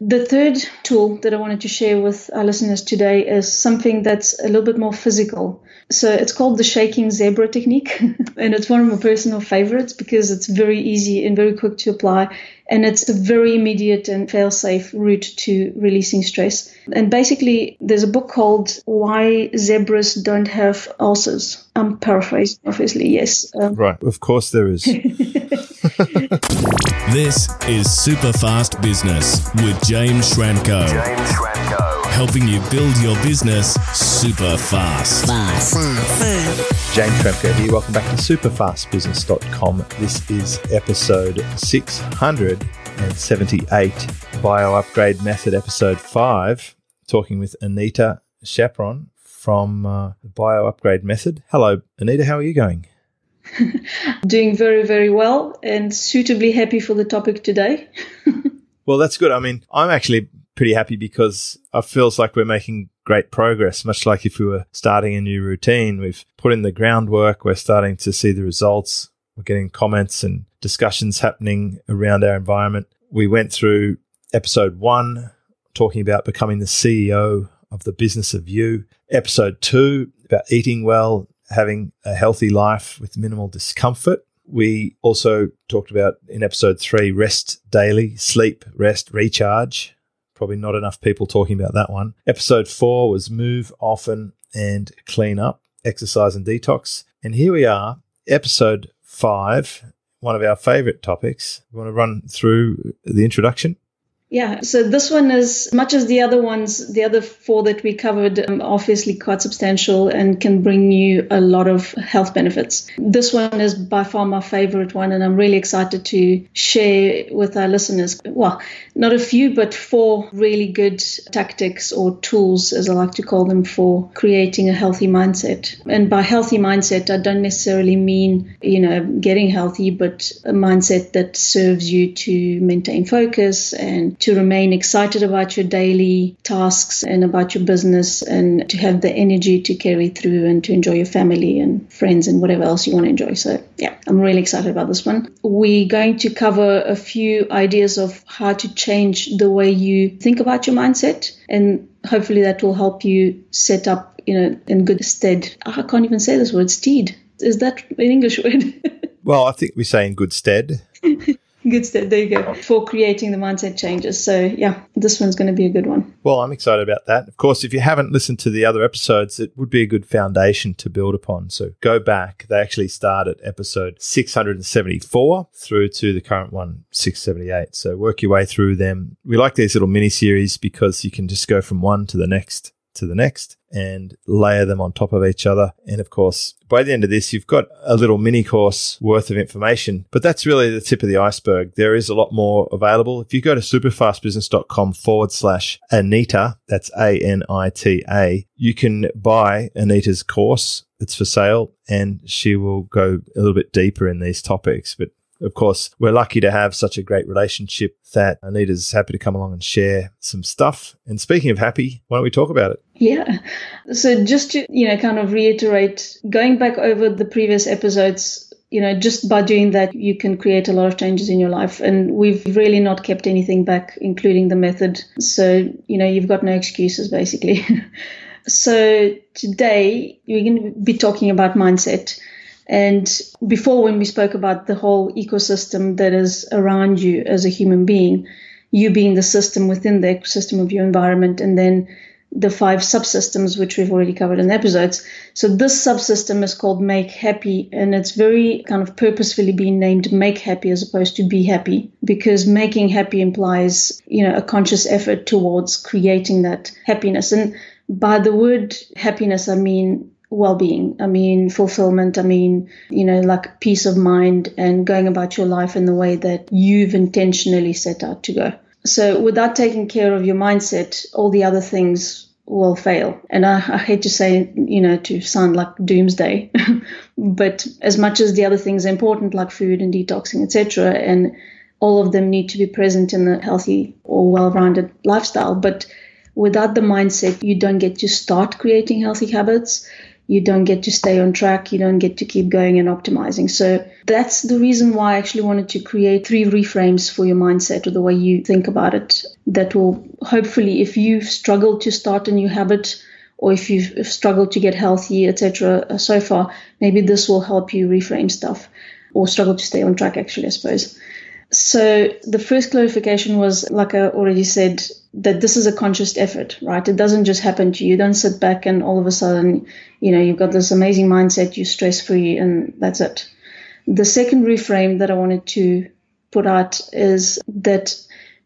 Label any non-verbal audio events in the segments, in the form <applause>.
The third tool that I wanted to share with our listeners today is something that's a little bit more physical. So it's called the shaking zebra technique, <laughs> and it's one of my personal favorites because it's very easy and very quick to apply, and it's a very immediate and fail-safe route to releasing stress. And basically, there's a book called Why Zebras Don't Have Ulcers. I'm paraphrasing, obviously, yes. Um, right, of course there is. <laughs> <laughs> this is Super Fast Business with James Schramko. James Schramko helping you build your business super fast. Fast. James Schramko here. Welcome back to superfastbusiness.com. This is episode 678, Bio Upgrade Method, episode 5, talking with Anita Chaperon from uh, Bio Upgrade Method. Hello, Anita. How are you going? <laughs> Doing very, very well and suitably happy for the topic today. <laughs> well, that's good. I mean, I'm actually pretty happy because it feels like we're making great progress, much like if we were starting a new routine. We've put in the groundwork, we're starting to see the results, we're getting comments and discussions happening around our environment. We went through episode one, talking about becoming the CEO of the business of you, episode two, about eating well, having a healthy life with minimal discomfort. We also talked about in episode three rest daily, sleep, rest, recharge. Probably not enough people talking about that one. Episode four was move often and clean up, exercise and detox. And here we are, episode five, one of our favorite topics. We want to run through the introduction? Yeah, so this one is much as the other ones, the other four that we covered, um, obviously quite substantial and can bring you a lot of health benefits. This one is by far my favorite one, and I'm really excited to share with our listeners. Well, not a few, but four really good tactics or tools, as I like to call them, for creating a healthy mindset. And by healthy mindset, I don't necessarily mean, you know, getting healthy, but a mindset that serves you to maintain focus and to remain excited about your daily tasks and about your business and to have the energy to carry through and to enjoy your family and friends and whatever else you want to enjoy. So, yeah, I'm really excited about this one. We're going to cover a few ideas of how to change the way you think about your mindset and hopefully that will help you set up, you know, in good stead. I can't even say this word, steed. Is that an English <laughs> word? well, I think we say in good stead. <laughs> good step. There you go. For creating the mindset changes. So, yeah, this one's going to be a good one. Well, I'm excited about that. Of course, if you haven't listened to the other episodes, it would be a good foundation to build upon. So, go back. They actually start at episode 674 through to the current one, 678. So, work your way through them. We like these little mini series because you can just go from one to the next to the next and layer them on top of each other. And of course, by the end of this, you've got a little mini course worth of information, but that's really the tip of the iceberg. There is a lot more available. If you go to superfastbusiness.com forward slash Anita, that's A N I T A, you can buy Anita's course. It's for sale and she will go a little bit deeper in these topics. But of course, we're lucky to have such a great relationship that Anita's happy to come along and share some stuff. And speaking of happy, why don't we talk about it? Yeah. So just to, you know, kind of reiterate, going back over the previous episodes, you know, just by doing that, you can create a lot of changes in your life. And we've really not kept anything back, including the method. So, you know, you've got no excuses basically. <laughs> so today we're going to be talking about mindset. And before, when we spoke about the whole ecosystem that is around you as a human being, you being the system within the ecosystem of your environment, and then the five subsystems, which we've already covered in episodes. So this subsystem is called Make Happy, and it's very kind of purposefully being named Make Happy as opposed to Be Happy, because making happy implies, you know, a conscious effort towards creating that happiness. And by the word happiness, I mean well-being. I mean fulfillment i mean you know like peace of mind and going about your life in the way that you've intentionally set out to go. So without taking care of your mindset all the other things will fail. And I, I hate to say you know to sound like doomsday <laughs> but as much as the other things are important like food and detoxing etc and all of them need to be present in a healthy or well-rounded lifestyle. But without the mindset you don't get to start creating healthy habits you don't get to stay on track, you don't get to keep going and optimizing. So that's the reason why I actually wanted to create three reframes for your mindset or the way you think about it that will hopefully, if you've struggled to start a new habit, or if you've struggled to get healthy, etc., uh, so far, maybe this will help you reframe stuff or struggle to stay on track, actually, I suppose. So the first clarification was, like I already said, that this is a conscious effort, right? It doesn't just happen to you. You don't sit back and all of a sudden, you know, you've got this amazing mindset, you're stress free, and that's it. The second reframe that I wanted to put out is that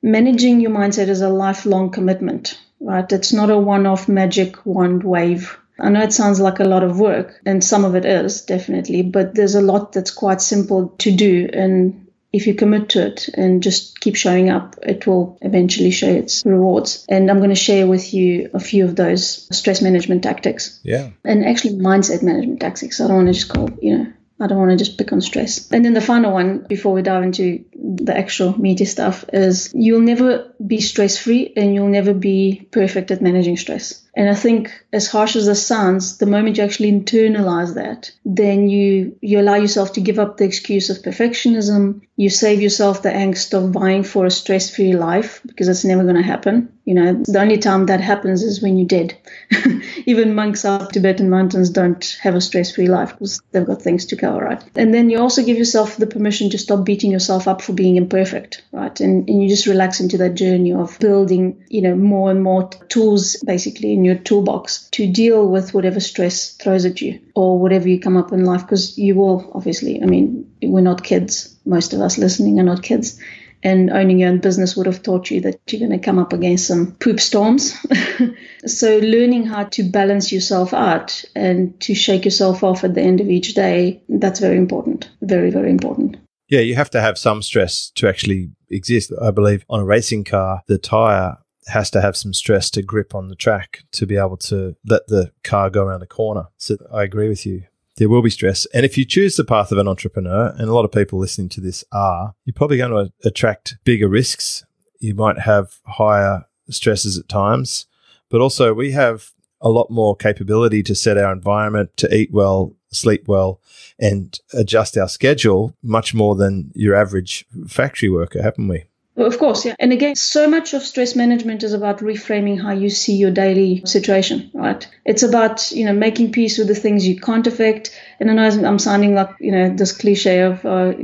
managing your mindset is a lifelong commitment, right? It's not a one off magic wand wave. I know it sounds like a lot of work, and some of it is definitely, but there's a lot that's quite simple to do. And if you commit to it and just keep showing up, it will eventually show its rewards. And I'm going to share with you a few of those stress management tactics. Yeah. And actually mindset management tactics. I don't want to just call, you know, I don't want to just pick on stress. And then the final one, before we dive into the actual meaty stuff, is you'll never be stress free and you'll never be perfect at managing stress. And I think, as harsh as this sounds, the moment you actually internalize that, then you you allow yourself to give up the excuse of perfectionism. You save yourself the angst of vying for a stress-free life because it's never going to happen. You know, the only time that happens is when you're dead. <laughs> Even monks up Tibetan mountains don't have a stress-free life because they've got things to cover, right? And then you also give yourself the permission to stop beating yourself up for being imperfect, right? And, and you just relax into that journey of building, you know, more and more tools basically in your toolbox to deal with whatever stress throws at you or whatever you come up in life because you will obviously, I mean, we're not kids. Most of us listening are not kids and owning your own business would have taught you that you're going to come up against some poop storms. <laughs> so learning how to balance yourself out and to shake yourself off at the end of each day, that's very important. Very, very important. Yeah, you have to have some stress to actually exist. I believe on a racing car, the tire has to have some stress to grip on the track to be able to let the car go around the corner. So I agree with you there will be stress. And if you choose the path of an entrepreneur, and a lot of people listening to this are, you're probably going to attract bigger risks. You might have higher stresses at times, but also we have a lot more capability to set our environment, to eat well, sleep well, and adjust our schedule much more than your average factory worker, haven't we? Of course, yeah. And again, so much of stress management is about reframing how you see your daily situation, right? It's about, you know, making peace with the things you can't affect. And I know I'm sounding like, you know, this cliche of uh,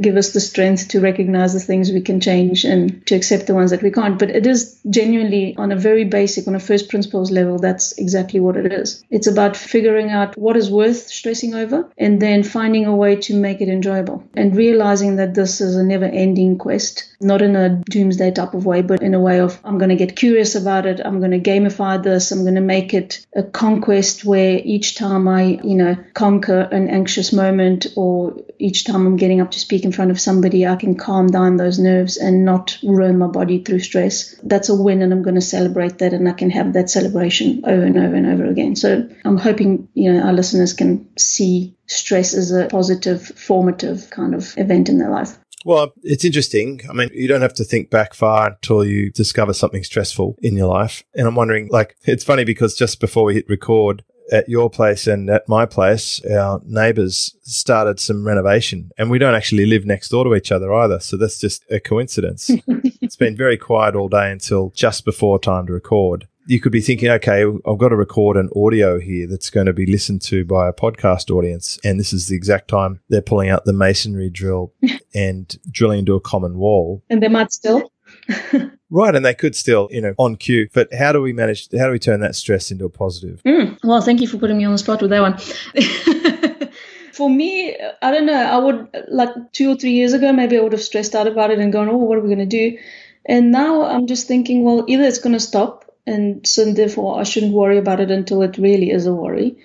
give us the strength to recognize the things we can change and to accept the ones that we can't. But it is genuinely on a very basic, on a first principles level, that's exactly what it is. It's about figuring out what is worth stressing over and then finding a way to make it enjoyable and realizing that this is a never ending quest, not in a doomsday type of way, but in a way of I'm going to get curious about it. I'm going to gamify this. I'm going to make it a conquest where each time I, you know, conquer an anxious moment or each time I'm getting up to speak in front of somebody, I can calm down those nerves and not ruin my body through stress. That's a win, and I'm going to celebrate that, and I can have that celebration over and over and over again. So I'm hoping you know our listeners can see stress as a positive, formative kind of event in their life. Well, it's interesting. I mean, you don't have to think back far until you discover something stressful in your life. And I'm wondering, like, it's funny because just before we hit record, at your place and at my place, our neighbours started some renovation, and we don't actually live next door to each other either. So that's just a coincidence. <laughs> it's been very quiet all day until just before time to record. You could be thinking, okay, I've got to record an audio here that's going to be listened to by a podcast audience. And this is the exact time they're pulling out the masonry drill <laughs> and drilling into a common wall. And they might still. <laughs> right, and they could still, you know, on cue. But how do we manage? How do we turn that stress into a positive? Mm, well, thank you for putting me on the spot with that one. <laughs> for me, I don't know. I would like two or three years ago, maybe I would have stressed out about it and gone, "Oh, what are we going to do?" And now I'm just thinking, well, either it's going to stop, and so therefore I shouldn't worry about it until it really is a worry,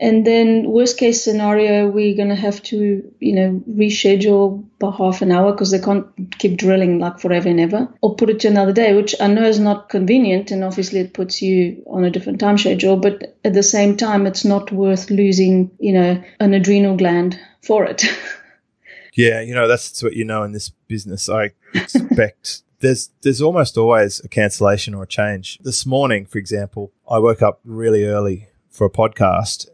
and then worst case scenario, we're going to have to, you know, reschedule by half an hour because they can't keep drilling like forever and ever or put it to another day, which I know is not convenient. And obviously it puts you on a different time schedule. But at the same time, it's not worth losing, you know, an adrenal gland for it. <laughs> yeah. You know, that's what you know in this business. I expect <laughs> there's there's almost always a cancellation or a change. This morning, for example, I woke up really early for a podcast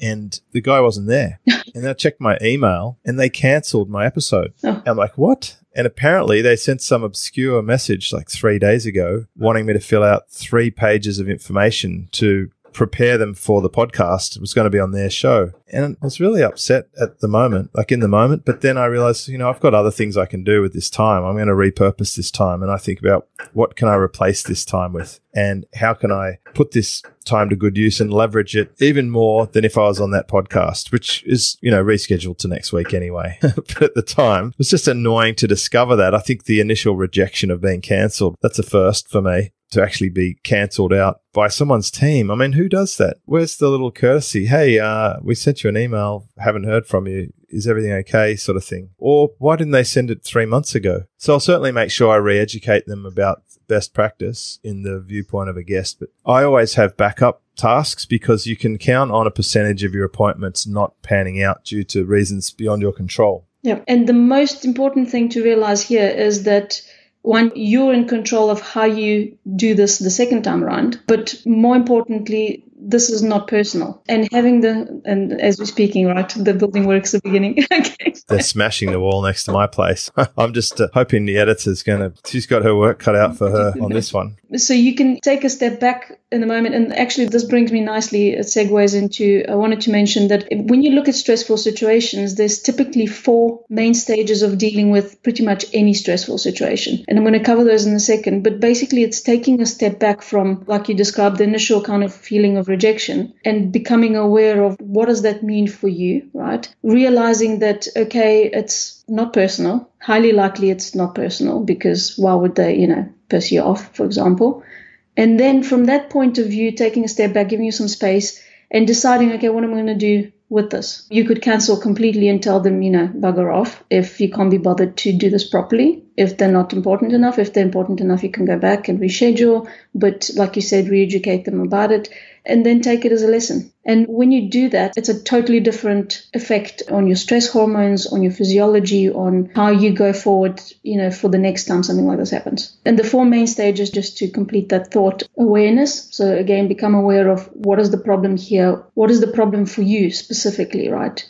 and the guy wasn't there. <laughs> and I checked my email and they cancelled my episode. Oh. I'm like, what? And apparently they sent some obscure message like three days ago wanting me to fill out three pages of information to prepare them for the podcast. It was going to be on their show. And I was really upset at the moment, like in the moment. But then I realized, you know, I've got other things I can do with this time. I'm going to repurpose this time. And I think about what can I replace this time with? And how can I put this time to good use and leverage it even more than if I was on that podcast, which is, you know, rescheduled to next week anyway. <laughs> but at the time, it was just annoying to discover that. I think the initial rejection of being cancelled, that's a first for me to actually be cancelled out by someone's team. I mean, who does that? Where's the little courtesy? Hey, uh, we sent you an email, haven't heard from you. Is everything okay? Sort of thing. Or why didn't they send it three months ago? So I'll certainly make sure I re educate them about best practice in the viewpoint of a guest. But I always have backup tasks because you can count on a percentage of your appointments not panning out due to reasons beyond your control. Yeah. And the most important thing to realize here is that one, you're in control of how you do this the second time around. But more importantly, this is not personal. And having the, and as we're speaking, right, the building works the beginning. <laughs> okay. They're smashing the wall next to my place. <laughs> I'm just uh, hoping the editor's going to, she's got her work cut out for her on this one. So you can take a step back in a moment. And actually, this brings me nicely, it segues into, I wanted to mention that when you look at stressful situations, there's typically four main stages of dealing with pretty much any stressful situation. And I'm going to cover those in a second. But basically, it's taking a step back from, like you described, the initial kind of feeling of rejection and becoming aware of what does that mean for you, right? Realizing that, okay, it's not personal. Highly likely it's not personal because why would they, you know, piss you off, for example? And then from that point of view, taking a step back, giving you some space and deciding, okay, what am I going to do with this? You could cancel completely and tell them, you know, bugger off if you can't be bothered to do this properly. If they're not important enough, if they're important enough, you can go back and reschedule. But like you said, re educate them about it and then take it as a lesson. And when you do that, it's a totally different effect on your stress hormones, on your physiology, on how you go forward, you know, for the next time something like this happens. And the four main stages just to complete that thought awareness. So again, become aware of what is the problem here? What is the problem for you specifically, right?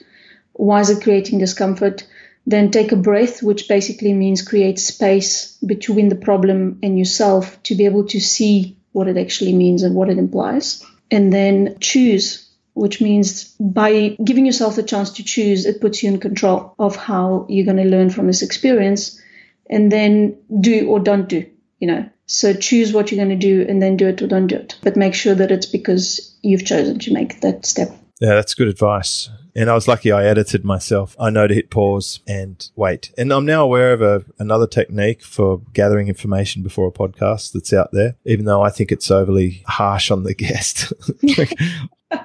Why is it creating discomfort? Then take a breath, which basically means create space between the problem and yourself to be able to see what it actually means and what it implies and then choose which means by giving yourself the chance to choose, it puts you in control of how you're going to learn from this experience and then do or don't do, you know. So choose what you're going to do and then do it or don't do it. But make sure that it's because you've chosen to make that step. Yeah, that's good advice. And I was lucky I edited myself. I know to hit pause and wait. And I'm now aware of a, another technique for gathering information before a podcast that's out there, even though I think it's overly harsh on the <laughs> guest. <laughs>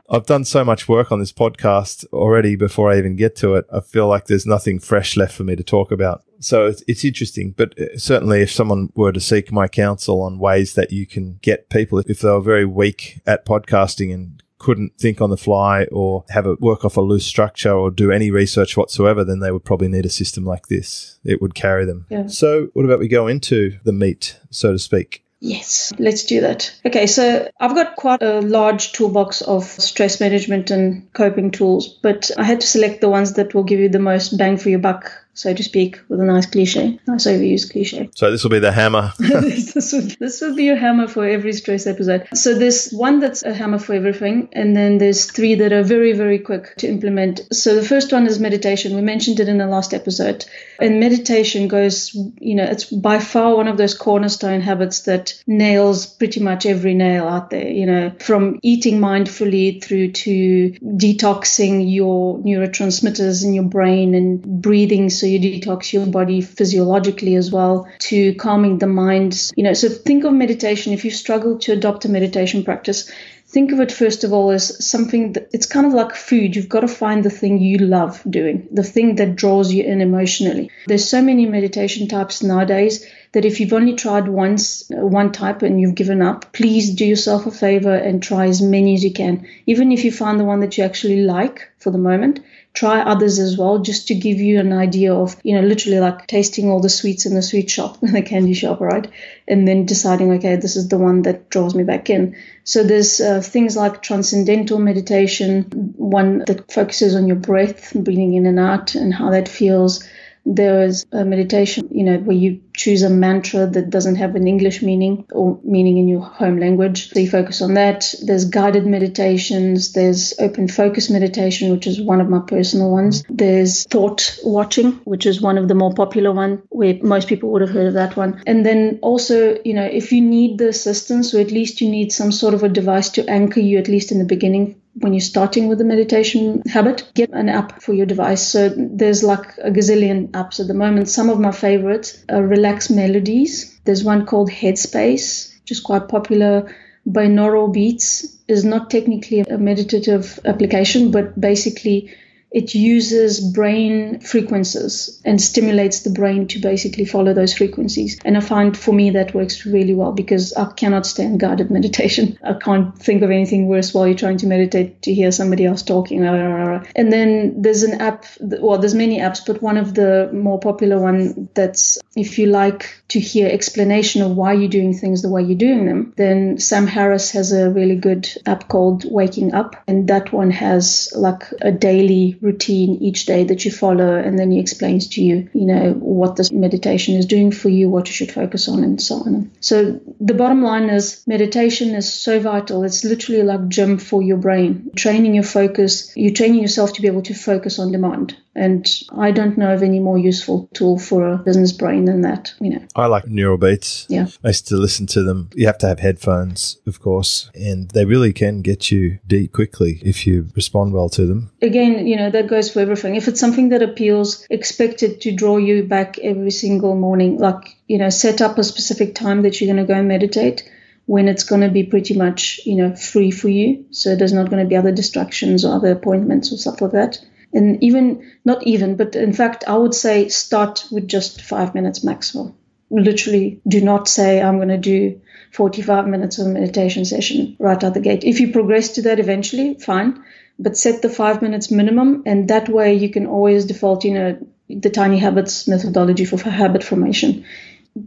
I've done so much work on this podcast already before I even get to it. I feel like there's nothing fresh left for me to talk about. So it's, it's interesting, but uh, certainly if someone were to seek my counsel on ways that you can get people, if they were very weak at podcasting and couldn't think on the fly or have a work off a loose structure or do any research whatsoever, then they would probably need a system like this. It would carry them. Yeah. So what about we go into the meat, so to speak? Yes, let's do that. Okay, so I've got quite a large toolbox of stress management and coping tools, but I had to select the ones that will give you the most bang for your buck so to speak, with a nice cliche, nice overused cliche. So this will be the hammer. <laughs> this, would, this would be your hammer for every stress episode. So there's one that's a hammer for everything, and then there's three that are very, very quick to implement. So the first one is meditation. We mentioned it in the last episode. And meditation goes, you know, it's by far one of those cornerstone habits that nails pretty much every nail out there, you know, from eating mindfully through to detoxing your neurotransmitters in your brain and breathing so you detox your body physiologically as well to calming the mind. You know so think of meditation. If you struggle to adopt a meditation practice think of it first of all as something that it's kind of like food. You've got to find the thing you love doing the thing that draws you in emotionally. There's so many meditation types nowadays that if you've only tried once uh, one type and you've given up please do yourself a favor and try as many as you can. Even if you find the one that you actually like for the moment try others as well, just to give you an idea of, you know, literally like tasting all the sweets in the sweet shop, in <laughs> the candy shop, right? And then deciding, okay, this is the one that draws me back in. So there's uh, things like transcendental meditation, one that focuses on your breath, breathing in and out, and how that feels. There is a meditation, you know, where you choose a mantra that doesn't have an English meaning or meaning in your home language. So you focus on that. There's guided meditations. There's open focus meditation, which is one of my personal ones. There's thought watching, which is one of the more popular one where most people would have heard of that one. And then also, you know, if you need the assistance or at least you need some sort of a device to anchor you, at least in the beginning, when you're starting with the meditation habit, get an app for your device. So there's like a gazillion apps at the moment. Some of my favorites are Relax Melodies. There's one called Headspace, which is quite popular. Binaural Beats is not technically a meditative application, but basically it uses brain frequencies and stimulates the brain to basically follow those frequencies. And I find for me that works really well because I cannot stand guided <laughs> meditation. I can't think of anything worse while you're trying to meditate to hear somebody else talking. And then there's an app, well, there's many apps, but one of the more popular one that's if you like to hear explanation of why you're doing things the way you're doing them, then Sam Harris has a really good app called Waking Up. And that one has like a daily routine each day that you follow, and then he explains to you, you know, what this meditation is doing for you, what you should focus on, and so on. So the bottom line is meditation is so vital. It's literally like gym for your brain, training your focus. You're training yourself to be able to focus on demand. And I don't know of any more useful tool for a business brain than that, you know. I like neural beats. Yeah. I used to listen to them. You have to have headphones, of course, and they really can get you deep quickly if you respond well to them. Again, you know, that goes for everything. If it's something that appeals, expect it to draw you back every single morning. Like, you know, set up a specific time that you're going to go and meditate when it's going to be pretty much, you know, free for you. So there's not going to be other distractions or other appointments or stuff like that and even not even, but in fact, I would say start with just five minutes maximum. Literally, do not say I'm going to do 45 minutes of meditation session right out the gate. If you progress to that eventually, fine, but set the five minutes minimum, and that way you can always default, you know, the tiny habits methodology for habit formation.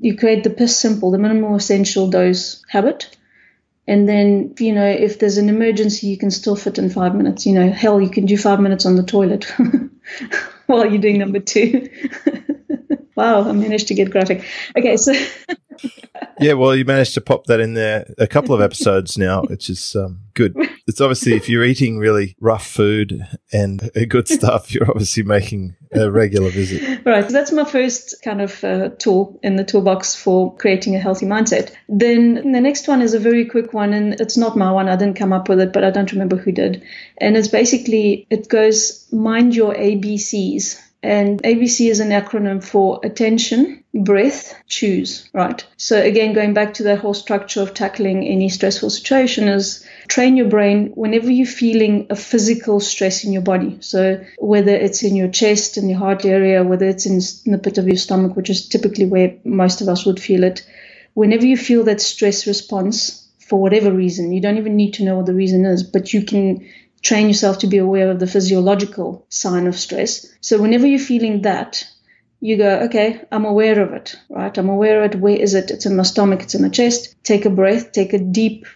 You create the PISS simple, the minimal essential dose habit, and then, you know, if there's an emergency, you can still fit in five minutes. You know, hell, you can do five minutes on the toilet <laughs> while you're doing number two. <laughs> wow, I managed to get graphic. Okay, so. <laughs> yeah, well, you managed to pop that in there a couple of episodes now, which is um, good. It's obviously if you're eating really rough food and good stuff, you're obviously making a regular visit. Right. So that's my first kind of uh, tool in the toolbox for creating a healthy mindset. Then the next one is a very quick one, and it's not my one. I didn't come up with it, but I don't remember who did. And it's basically it goes mind your ABCs. And ABC is an acronym for attention, breath, choose, right? So again, going back to that whole structure of tackling any stressful situation is train your brain whenever you're feeling a physical stress in your body. So whether it's in your chest, in your heart area, whether it's in, in the pit of your stomach, which is typically where most of us would feel it, whenever you feel that stress response for whatever reason, you don't even need to know what the reason is, but you can train yourself to be aware of the physiological sign of stress. So whenever you're feeling that, you go, okay, I'm aware of it, right? I'm aware of it. Where is it? It's in my stomach. It's in my chest. Take a breath. Take a deep,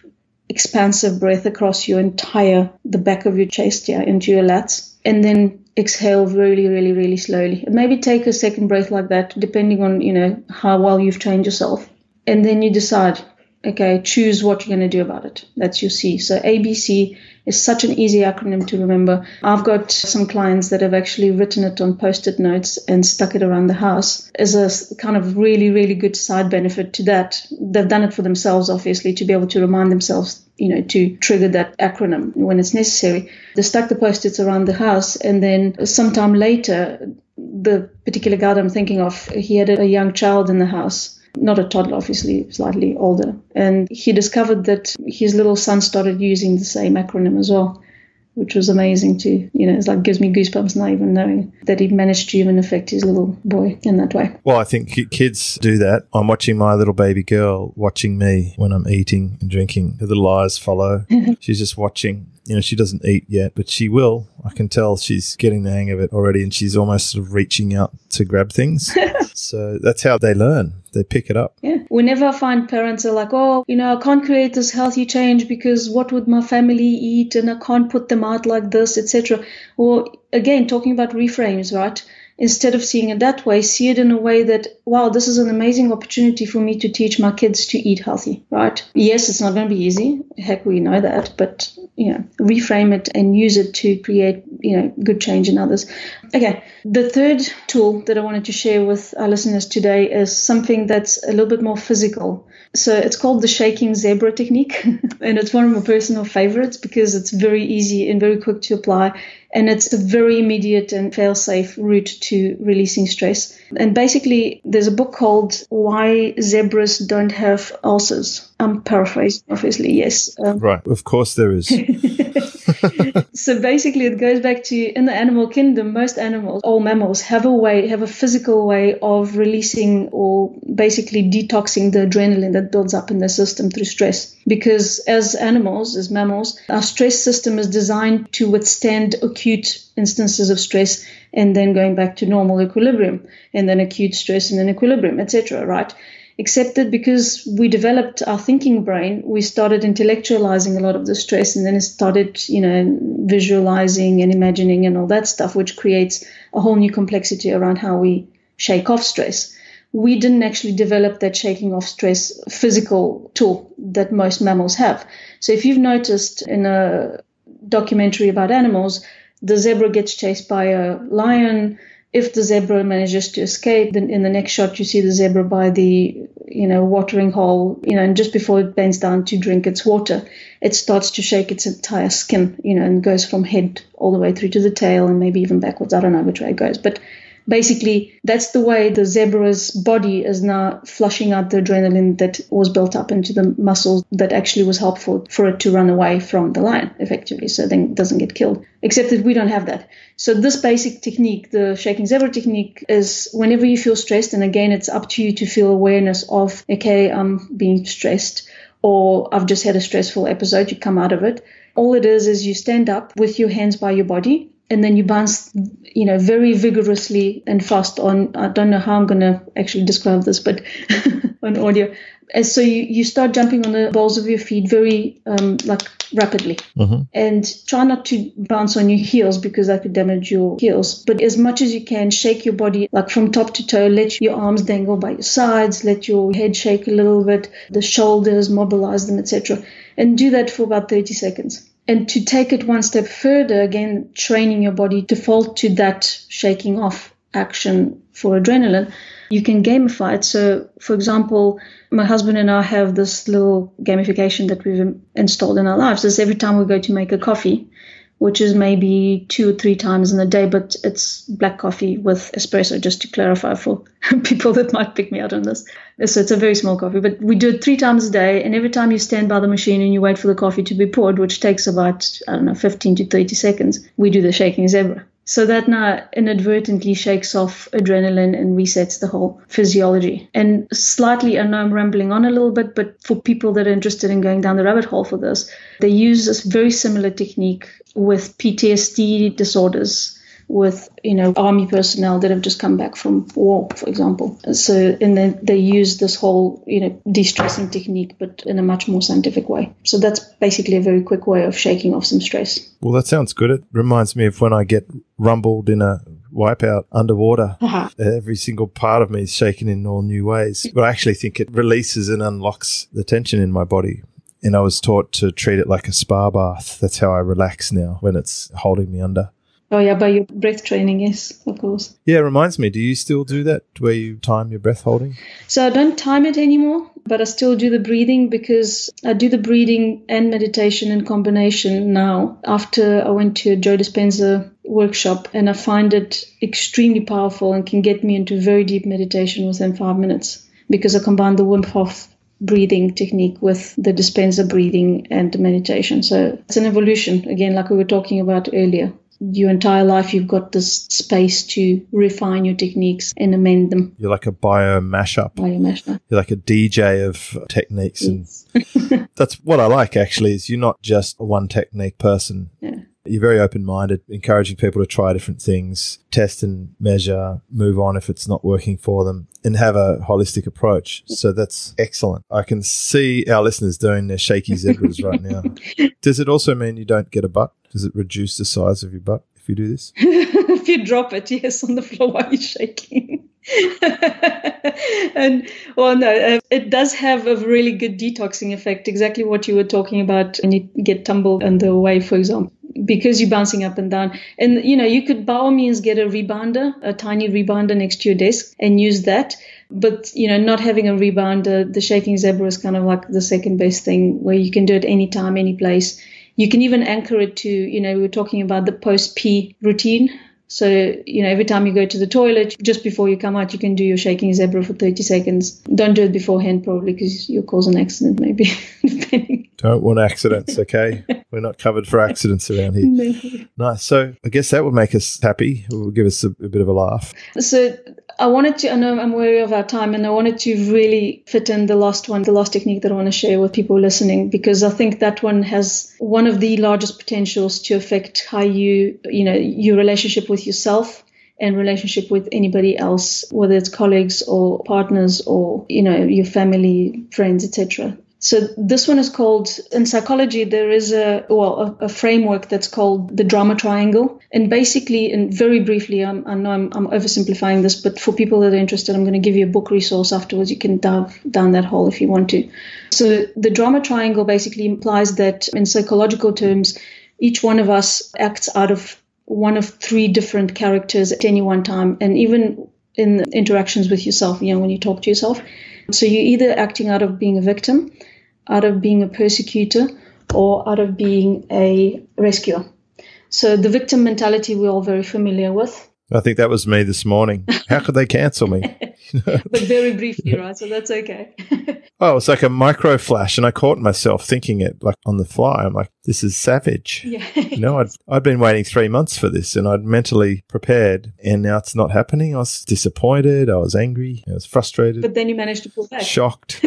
expansive breath across your entire, the back of your chest, yeah, into your lats. And then exhale really, really, really slowly. Maybe take a second breath like that, depending on, you know, how well you've trained yourself. And then you decide, okay, choose what you're going to do about it. That's your C. So ABC is such an easy acronym to remember. I've got some clients that have actually written it on post-it notes and stuck it around the house as a kind of really, really good side benefit to that. They've done it for themselves, obviously, to be able to remind themselves, you know, to trigger that acronym when it's necessary. They stuck the post-its around the house and then sometime later, the particular guy I'm thinking of, he had a young child in the house not a toddler, obviously, slightly older. And he discovered that his little son started using the same acronym as well, which was amazing too. You know, it's like gives me goosebumps not even knowing that he managed to even affect his little boy in that way. Well, I think kids do that. I'm watching my little baby girl watching me when I'm eating and drinking. Her little eyes follow. <laughs> She's just watching You know, she doesn't eat yet, but she will. I can tell she's getting the hang of it already and she's almost sort of reaching out to grab things. <laughs> so that's how they learn. They pick it up. Yeah. We never find parents are like, oh, you know, I can't create this healthy change because what would my family eat and I can't put them out like this, etc. Or again, talking about reframes, right? Instead of seeing it that way, see it in a way that, wow, this is an amazing opportunity for me to teach my kids to eat healthy, right? Yes, it's not going to be easy. Heck, we know that, but, you know, reframe it and use it to create, you know, good change in others. Okay. The third tool that I wanted to share with our listeners today is something that's a little bit more physical. So it's called the shaking zebra technique, <laughs> and it's one of my personal favorites because it's very easy and very quick to apply and it's a very immediate and fail safe route to releasing stress. And basically, there's a book called Why Zebras Don't Have Ulcers. I'm paraphrasing, obviously, yes. Um, right, of course there is. <laughs> <laughs> so basically, it goes back to in the animal kingdom, most animals, all mammals, have a way, have a physical way of releasing or basically detoxing the adrenaline that builds up in the system through stress. Because as animals, as mammals, our stress system is designed to withstand acute instances of stress and then going back to normal equilibrium, and then acute stress and then equilibrium, etc. Right? Except that because we developed our thinking brain, we started intellectualizing a lot of the stress and then it started, you know, visualizing and imagining and all that stuff, which creates a whole new complexity around how we shake off stress. We didn't actually develop that shaking off stress physical tool that most mammals have. So if you've noticed in a documentary about animals, the zebra gets chased by a lion, if the zebra manages to escape, then in the next shot you see the zebra by the you know watering hole, you know, and just before it bends down to drink its water, it starts to shake its entire skin, you know, and goes from head all the way through to the tail and maybe even backwards. I don't know which way it goes, but basically that's the way the zebra's body is now flushing out the adrenaline that was built up into the muscles that actually was helpful for it to run away from the lion effectively so then it doesn't get killed. Except that we don't have that. So this basic technique the shaking zebra technique is whenever you feel stressed and again it's up to you to feel awareness of okay i'm being stressed or i've just had a stressful episode you come out of it. All it is is you stand up with your hands by your body and then you bounce, you know, very vigorously and fast on. I don't know how I'm going to actually describe this, but <laughs> on audio. And so you, you start jumping on the balls of your feet very um, like rapidly, mm-hmm. and try not to bounce on your heels because that could damage your heels. But as much as you can, shake your body like from top to toe. Let your arms dangle by your sides. Let your head shake a little bit. The shoulders, mobilize them, etc. And do that for about 30 seconds. And to take it one step further, again, training your body to default to that shaking off action for adrenaline, you can gamify it. So, for example, my husband and I have this little gamification that we've installed in our lives. Is every time we go to make a coffee, which is maybe two or three times in a day, but it's black coffee with espresso, just to clarify for <laughs> people that might pick me out on this. So it's a very small coffee, but we do it three times a day. And every time you stand by the machine and you wait for the coffee to be poured, which takes about, I don't know, 15 to 30 seconds, we do the shaking zebra. So that now inadvertently shakes off adrenaline and resets the whole physiology. And slightly, I know I'm rambling on a little bit, but for people that are interested in going down the rabbit hole for this, they use this very similar technique with PTSD disorders with you know army personnel that have just come back from war, for example. So and then they use this whole you know de-stressing technique, but in a much more scientific way. So that's basically a very quick way of shaking off some stress. Well, that sounds good. It reminds me of when I get rumbled in a wipeout underwater. <laughs> Uh-huh. Every single part of me is shaking in all new ways. But I actually think it releases and unlocks the tension in my body. And I was taught to treat it like a spa bath. That's how I relax now when it's holding me under. Oh yeah, by your breath training, yes, of course. Yeah, it reminds me. Do you still do that where you time your breath holding? So I don't time it anymore, but I still do the breathing because I do the breathing and meditation in combination now. After I went to a Joe Dispenza workshop, and I find it extremely powerful and can get me into very deep meditation within five minutes because I combine the Wim Hof breathing technique with the Dispenza breathing and the meditation. So it's an evolution, again, like we were talking about earlier your entire life you've got this space to refine your techniques and amend them. You're like a bio mashup. Bio mashup. You're like a DJ of techniques, yes. and <laughs> that's what I like. Actually, is you're not just a one technique person. Yeah. You're very open minded, encouraging people to try different things, test and measure, move on if it's not working for them, and have a holistic approach. So that's excellent. I can see our listeners doing their shaky zebras right now. <laughs> Does it also mean you don't get a butt? Does it reduce the size of your butt if you do this? <laughs> if you drop it, yes, on the floor while you're shaking. <laughs> and well, no, uh, it does have a really good detoxing effect. Exactly what you were talking about when you get tumbled under the way, for example because you're bouncing up and down. And you know, you could by all means get a rebounder, a tiny rebounder next to your desk and use that. But you know, not having a rebounder, the shaking zebra is kind of like the second best thing where you can do it anytime, any place. You can even anchor it to, you know, we were talking about the post pee routine. So, you know, every time you go to the toilet, just before you come out, you can do your shaking zebra for 30 seconds. Don't do it beforehand, probably, because you'll cause an accident, maybe. <laughs> Don't want accidents, okay? <laughs> We're not covered for accidents around here. <laughs> No. Nice. So I guess that would make us happy. It would give us a, a bit of a laugh. So I wanted to, I know I'm wary of our time, and I wanted to really fit in the last one, the last technique that I want to share with people listening, because I think that one has one of the largest potentials to affect how you, you know, your relationship with yourself and relationship with anybody else, whether it's colleagues or partners or, you know, your family, friends, etc. So this one is called in psychology. There is a well a, a, framework that's called the drama triangle, and basically, and very briefly, I'm, I know I'm, I'm, oversimplifying this, but for people that are interested, I'm going to give you a book resource afterwards. You can dive down that hole if you want to. So the drama triangle basically implies that in psychological terms, each one of us acts out of one of three different characters at any one time, and even in interactions with yourself, you know, when you talk to yourself. So you're either acting out of being a victim out of being a persecutor or out of being a rescuer. So the victim mentality we're all very familiar with. I think that was me this morning. How could they cancel me? <laughs> but very briefly, <laughs> right? So that's okay. <laughs> oh, it's like a micro flash, and I caught myself thinking it like on the fly. I'm like, this is savage. Yeah. you know, I'd, I'd been waiting three months for this, and I'd mentally prepared, and now it's not happening. I was disappointed. I was angry. I was frustrated. But then you managed to pull back. Shocked.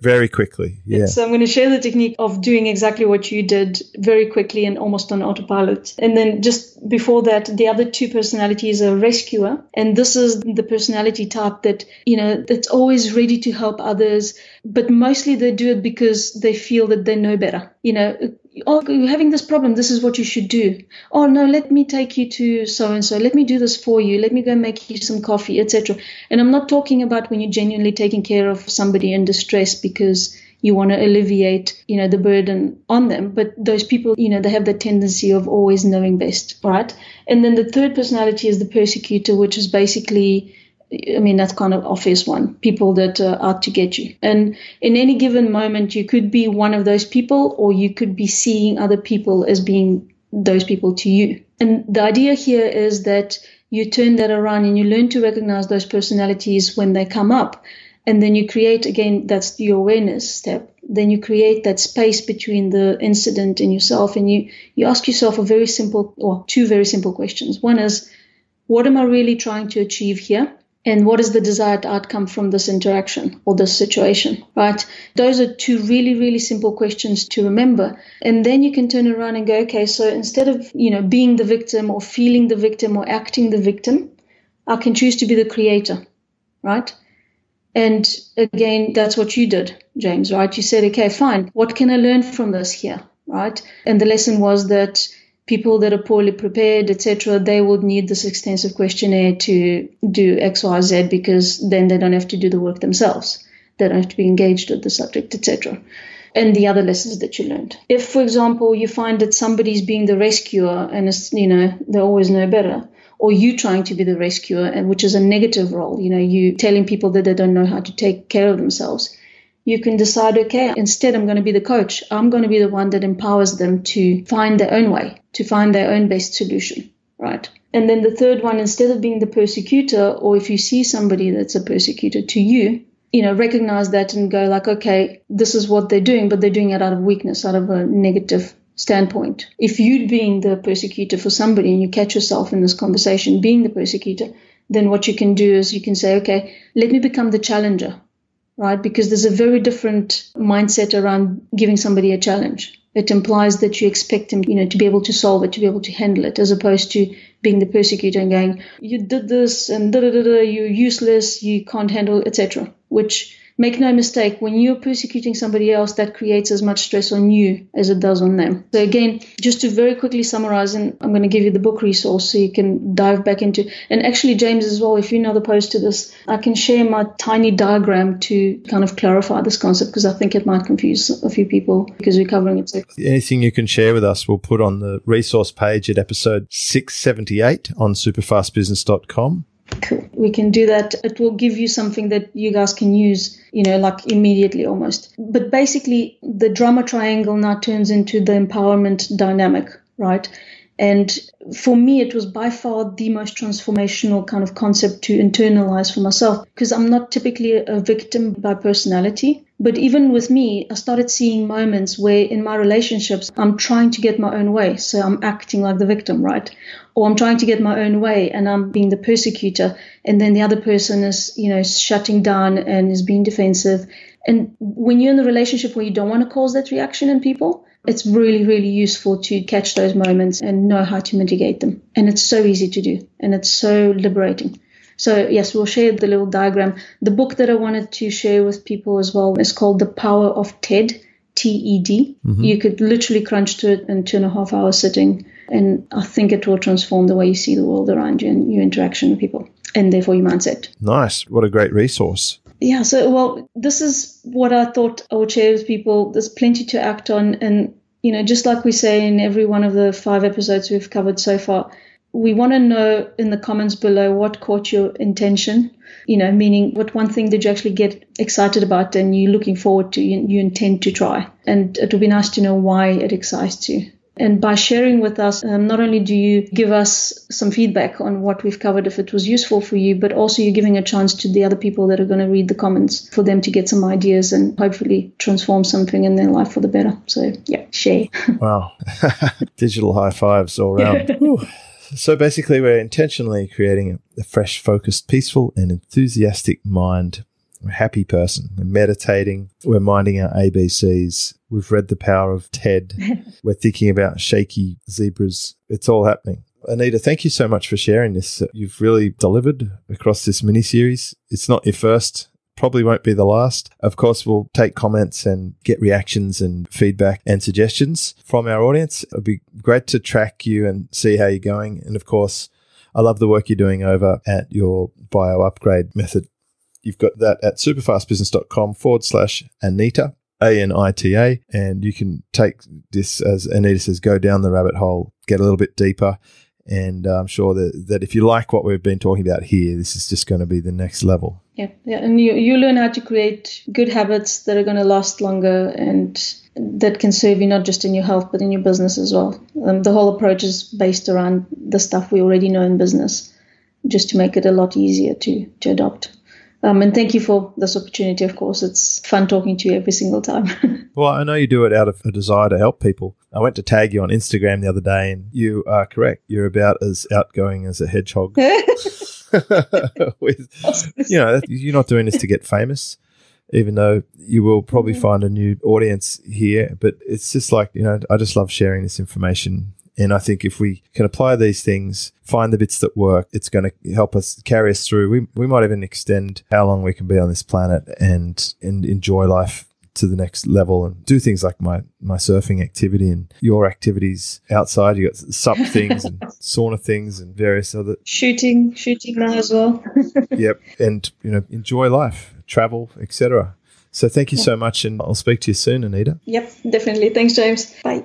Very quickly. Yeah. So I'm going to share the technique of doing exactly what you did very quickly and almost on autopilot. And then just before that, the other two personalities are rescuer. And this is the personality type that, you know, that's always ready to help others, but mostly they do it because they feel that they know better. You know, oh, you're having this problem. This is what you should do. Oh no, let me take you to so and so. Let me do this for you. Let me go make you some coffee, etc. And I'm not talking about when you're genuinely taking care of somebody in distress because you want to alleviate, you know, the burden on them. But those people, you know, they have the tendency of always knowing best, right? And then the third personality is the persecutor, which is basically I mean, that's kind of obvious one. People that uh, are to get you. And in any given moment, you could be one of those people, or you could be seeing other people as being those people to you. And the idea here is that you turn that around and you learn to recognize those personalities when they come up. And then you create, again, that's your awareness step. Then you create that space between the incident and yourself. And you, you ask yourself a very simple, or two very simple questions. One is, what am I really trying to achieve here? And what is the desired outcome from this interaction or this situation, right? Those are two really, really simple questions to remember. And then you can turn around and go, okay, so instead of, you know, being the victim or feeling the victim or acting the victim, I can choose to be the creator, right? And again, that's what you did, James, right? You said, okay, fine. What can I learn from this here, right? And the lesson was that people that are poorly prepared, etc., they would need this extensive questionnaire to do X, Y, Z because then they don't have to do the work themselves. They don't have to be engaged with the subject, etc. And the other lessons that you learned. If, for example, you find that somebody's being the rescuer and it's, you know, they always know better, or you trying to be the rescuer, and which is a negative role, you know, you telling people that they don't know how to take care of themselves you can decide, okay, instead I'm going to be the coach. I'm going to be the one that empowers them to find their own way, to find their own best solution, right? And then the third one, instead of being the persecutor, or if you see somebody that's a persecutor to you, you know, recognize that and go like, okay, this is what they're doing, but they're doing it out of weakness, out of a negative standpoint. If you'd been the persecutor for somebody and you catch yourself in this conversation being the persecutor, then what you can do is you can say, okay, let me become the challenger, right? Because there's a very different mindset around giving somebody a challenge. It implies that you expect them, you know, to be able to solve it, to be able to handle it, as opposed to being the persecutor and going, you did this and da da da da, you're useless, you can't handle, etc. Which make no mistake, when you're persecuting somebody else, that creates as much stress on you as it does on them. So again, just to very quickly summarize, and I'm going to give you the book resource so you can dive back into, and actually James as well, if you know the post to this, I can share my tiny diagram to kind of clarify this concept because I think it might confuse a few people because we're covering it. So. Anything you can share with us, we'll put on the resource page at episode 678 on superfastbusiness.com. Cool. We can do that. It will give you something that you guys can use, you know, like immediately almost. But basically, the drama triangle now turns into the empowerment dynamic, right? And for me, it was by far the most transformational kind of concept to internalize for myself because I'm not typically a victim by personality. But even with me, I started seeing moments where in my relationships, I'm trying to get my own way. So I'm acting like the victim, right? Or I'm trying to get my own way and I'm being the persecutor. And then the other person is, you know, shutting down and is being defensive. And when you're in a relationship where you don't want to cause that reaction in people, it's really, really useful to catch those moments and know how to mitigate them. And it's so easy to do and it's so liberating. So, yes, we'll share the little diagram. The book that I wanted to share with people as well is called The Power of TED, T E D. Mm-hmm. You could literally crunch to it in two and a half hours sitting. And I think it will transform the way you see the world around you and your interaction with people and therefore your mindset. Nice. What a great resource yeah, so well, this is what I thought I would share with people. There's plenty to act on, and you know, just like we say in every one of the five episodes we've covered so far, we want to know in the comments below what caught your intention. You know, meaning what one thing did you actually get excited about and you're looking forward to, you, you intend to try, and it would be nice to know why it excites you. And by sharing with us, um, not only do you give us some feedback on what we've covered if it was useful for you, but also you're giving a chance to the other people that are going to read the comments for them to get some ideas and hopefully transform something in their life for the better. So, yeah, share. <laughs> Wow. <laughs> Digital high fives all <laughs> around. so basically, we're intentionally creating a fresh, focused, peaceful, and enthusiastic mind we're a happy person. We're meditating. We're minding our ABCs. We've read The Power of TED. <laughs> we're thinking about shaky zebras. It's all happening. Anita, thank you so much for sharing this. You've really delivered across this mini series. It's not your first, probably won't be the last. Of course, we'll take comments and get reactions and feedback and suggestions from our audience. It'd be great to track you and see how you're going. And of course, I love the work you're doing over at your bio upgrade method. You've got that at superfastbusiness.com forward slash Anita, A N I T A. And you can take this, as Anita says, go down the rabbit hole, get a little bit deeper. And uh, I'm sure that, that if you like what we've been talking about here, this is just going to be the next level. Yeah, yeah. And you, you learn how to create good habits that are going to last longer and that can serve you not just in your health, but in your business as well. Um, the whole approach is based around the stuff we already know in business, just to make it a lot easier to, to adopt. Um, and thank you for this opportunity. Of course, it's fun talking to you every single time. <laughs> well, I know you do it out of a desire to help people. I went to tag you on Instagram the other day, and you are correct. You're about as outgoing as a hedgehog. <laughs> <laughs> With, you know, you're not doing this to get famous even though you will probably find a new audience here. But it's just like, you know, I just love sharing this information and I think if we can apply these things, find the bits that work, it's going to help us carry us through. We, we might even extend how long we can be on this planet and, and enjoy life to the next level and do things like my, my surfing activity and your activities outside. You got sup <laughs> things and sauna things and various other shooting, shooting now as well. <laughs> yep. And, you know, enjoy life, travel, etc. So thank you so much, and I'll speak to you soon, Anita. Yep, definitely. Thanks, James. Bye.